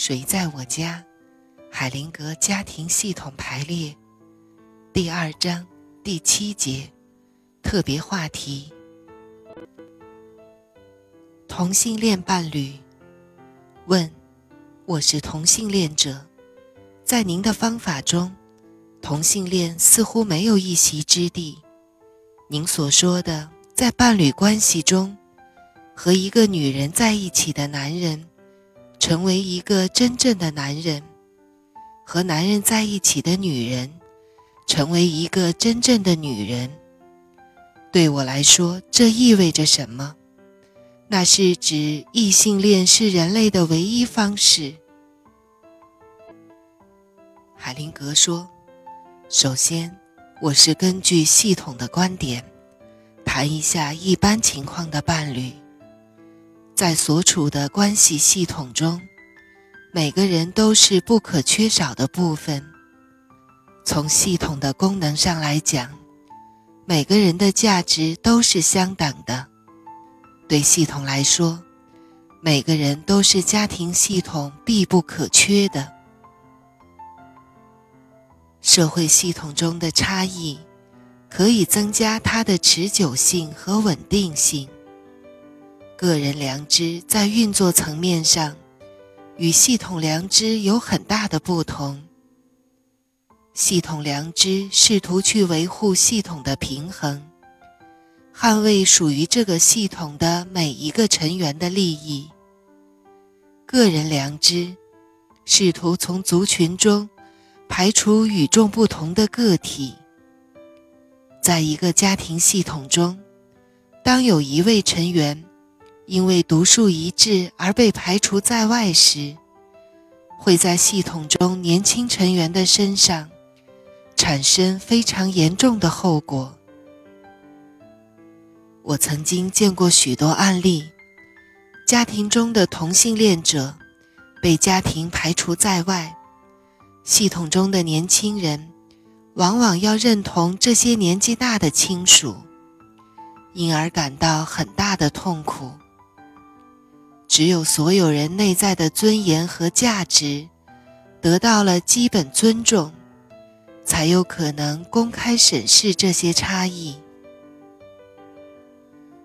谁在我家？海灵格家庭系统排列，第二章第七节，特别话题：同性恋伴侣。问：我是同性恋者，在您的方法中，同性恋似乎没有一席之地。您所说的，在伴侣关系中，和一个女人在一起的男人，成为一个真正的男人。和男人在一起的女人，成为一个真正的女人。对我来说，这意味着什么？那是指异性恋是人类的唯一方式。海灵格说：“首先，我是根据系统的观点，谈一下一般情况的伴侣，在所处的关系系统中。”每个人都是不可缺少的部分。从系统的功能上来讲，每个人的价值都是相等的。对系统来说，每个人都是家庭系统必不可缺的。社会系统中的差异可以增加它的持久性和稳定性。个人良知在运作层面上。与系统良知有很大的不同。系统良知试图去维护系统的平衡，捍卫属于这个系统的每一个成员的利益。个人良知试图从族群中排除与众不同的个体。在一个家庭系统中，当有一位成员。因为独树一帜而被排除在外时，会在系统中年轻成员的身上产生非常严重的后果。我曾经见过许多案例，家庭中的同性恋者被家庭排除在外，系统中的年轻人往往要认同这些年纪大的亲属，因而感到很大的痛苦。只有所有人内在的尊严和价值得到了基本尊重，才有可能公开审视这些差异。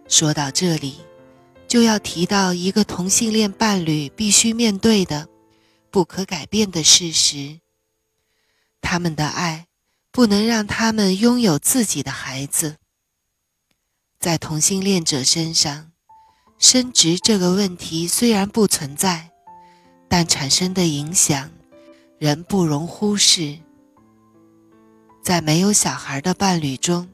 说到这里，就要提到一个同性恋伴侣必须面对的不可改变的事实：他们的爱不能让他们拥有自己的孩子。在同性恋者身上。生殖这个问题虽然不存在，但产生的影响仍不容忽视。在没有小孩的伴侣中，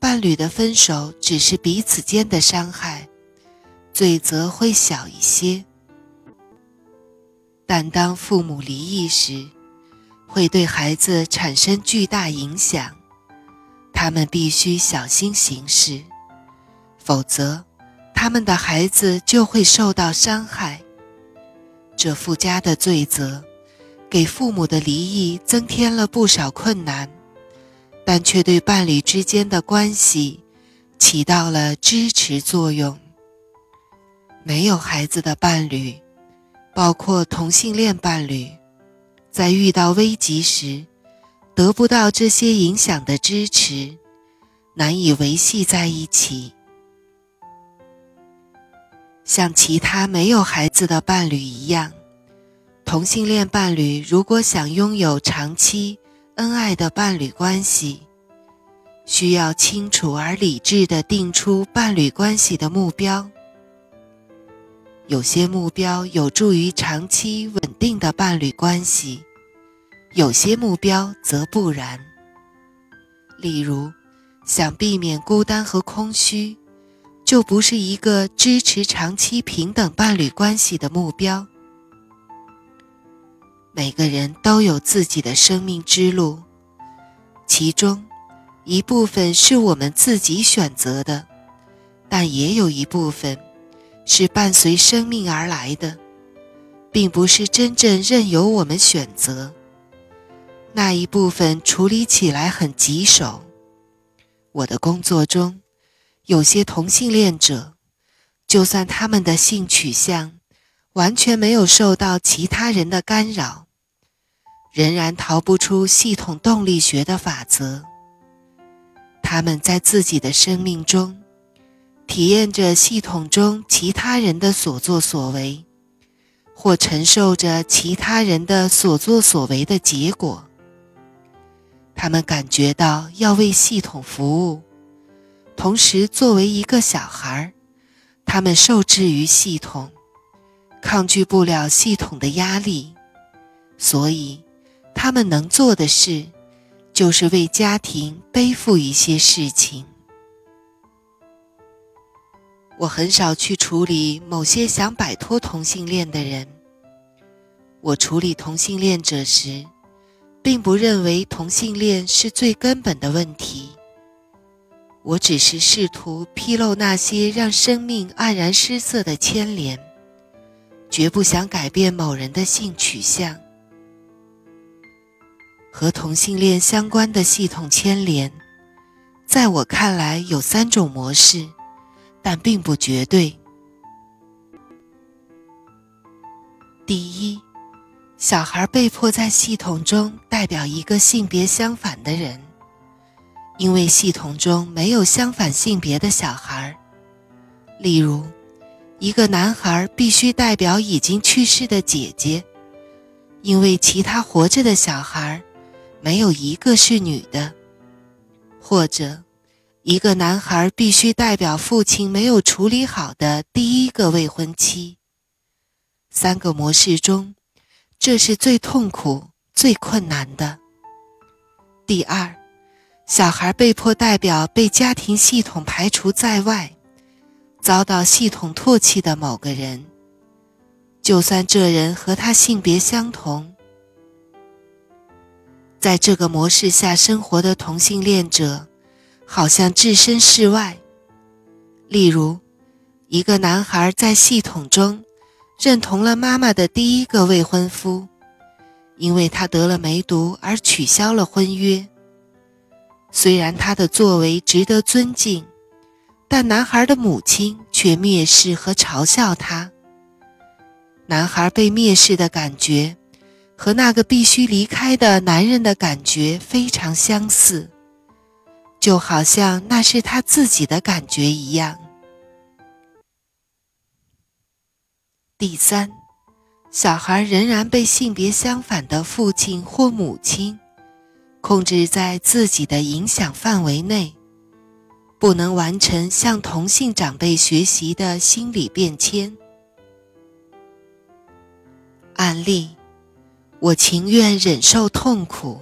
伴侣的分手只是彼此间的伤害，罪责会小一些。但当父母离异时，会对孩子产生巨大影响，他们必须小心行事，否则。他们的孩子就会受到伤害，这附加的罪责给父母的离异增添了不少困难，但却对伴侣之间的关系起到了支持作用。没有孩子的伴侣，包括同性恋伴侣，在遇到危急时得不到这些影响的支持，难以维系在一起。像其他没有孩子的伴侣一样，同性恋伴侣如果想拥有长期恩爱的伴侣关系，需要清楚而理智地定出伴侣关系的目标。有些目标有助于长期稳定的伴侣关系，有些目标则不然。例如，想避免孤单和空虚。就不是一个支持长期平等伴侣关系的目标。每个人都有自己的生命之路，其中一部分是我们自己选择的，但也有一部分是伴随生命而来的，并不是真正任由我们选择。那一部分处理起来很棘手。我的工作中。有些同性恋者，就算他们的性取向完全没有受到其他人的干扰，仍然逃不出系统动力学的法则。他们在自己的生命中体验着系统中其他人的所作所为，或承受着其他人的所作所为的结果。他们感觉到要为系统服务，同时作为一个小孩，他们受制于系统，抗拒不了系统的压力，所以他们能做的事，就是为家庭背负一些事情。我很少去处理某些想摆脱同性恋的人。我处理同性恋者时。并不认为同性恋是最根本的问题。我只是试图披露那些让生命黯然失色的牵连，绝不想改变某人的性取向。和同性恋相关的系统牵连，在我看来有三种模式，但并不绝对。第一。小孩被迫在系统中代表一个性别相反的人，因为系统中没有相反性别的小孩。例如，一个男孩必须代表已经去世的姐姐，因为其他活着的小孩没有一个是女的；或者，一个男孩必须代表父亲没有处理好的第一个未婚妻。三个模式中。这是最痛苦、最困难的。第二，小孩被迫代表被家庭系统排除在外、遭到系统唾弃的某个人，就算这人和他性别相同。在这个模式下生活的同性恋者，好像置身事外。例如，一个男孩在系统中。认同了妈妈的第一个未婚夫，因为他得了梅毒而取消了婚约。虽然他的作为值得尊敬，但男孩的母亲却蔑视和嘲笑他。男孩被蔑视的感觉，和那个必须离开的男人的感觉非常相似，就好像那是他自己的感觉一样。第三，小孩仍然被性别相反的父亲或母亲控制在自己的影响范围内，不能完成向同性长辈学习的心理变迁。案例：我情愿忍受痛苦。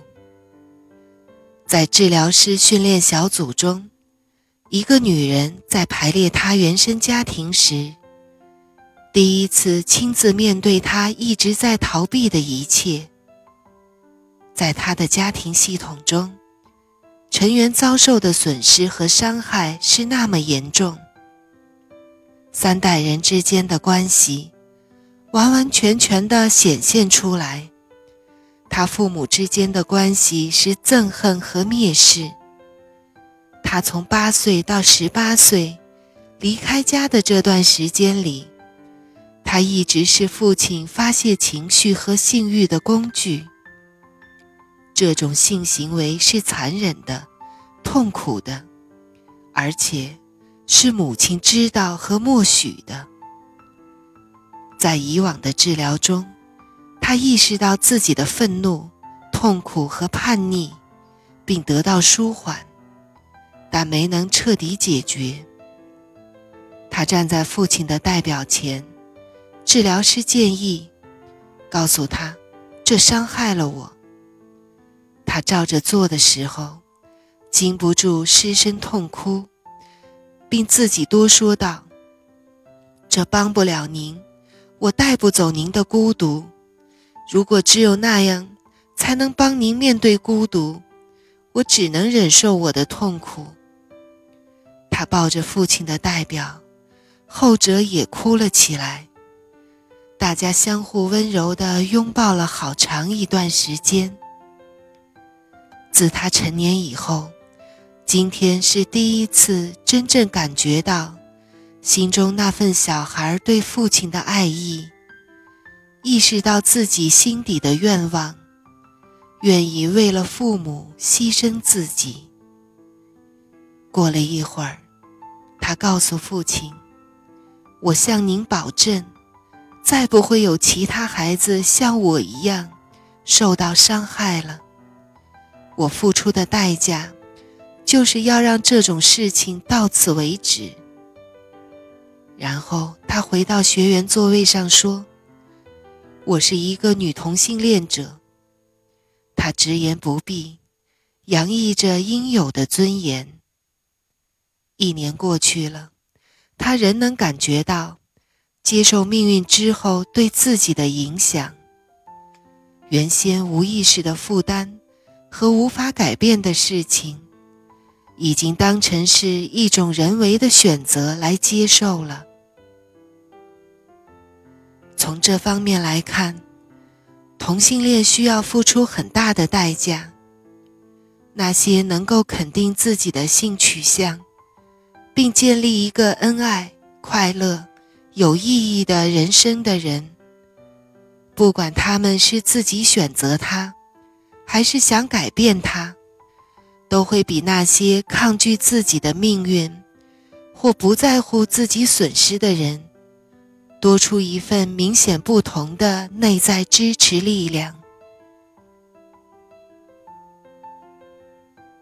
在治疗师训练小组中，一个女人在排列她原生家庭时。第一次亲自面对她一直在逃避的一切，在他的家庭系统中，成员遭受的损失和伤害是那么严重。三代人之间的关系完完全全的显现出来，他父母之间的关系是憎恨和蔑视。他从八岁到十八岁离开家的这段时间里。他一直是父亲发泄情绪和性欲的工具。这种性行为是残忍的、痛苦的，而且是母亲知道和默许的。在以往的治疗中，他意识到自己的愤怒、痛苦和叛逆，并得到舒缓，但没能彻底解决。他站在父亲的代表前。治疗师建议，告诉他，这伤害了我。他照着做的时候，禁不住失声痛哭，并自己多说道：“这帮不了您，我带不走您的孤独。如果只有那样才能帮您面对孤独，我只能忍受我的痛苦。”他抱着父亲的代表，后者也哭了起来。大家相互温柔地拥抱了好长一段时间。自他成年以后，今天是第一次真正感觉到心中那份小孩对父亲的爱意，意识到自己心底的愿望，愿意为了父母牺牲自己。过了一会儿，他告诉父亲：“我向您保证，再不会有其他孩子像我一样受到伤害了。我付出的代价，就是要让这种事情到此为止。”然后他回到学员座位上说：“我是一个女同性恋者。”他直言不讳，洋溢着应有的尊严。一年过去了，他仍能感觉到接受命运之后对自己的影响。原先无意识的负担和无法改变的事情，已经当成是一种人为的选择来接受了。从这方面来看，同性恋需要付出很大的代价。那些能够肯定自己的性取向，并建立一个恩爱、快乐、有意义的人生的人，不管他们是自己选择他，还是想改变他，都会比那些抗拒自己的命运或不在乎自己损失的人。多出一份明显不同的内在支持力量。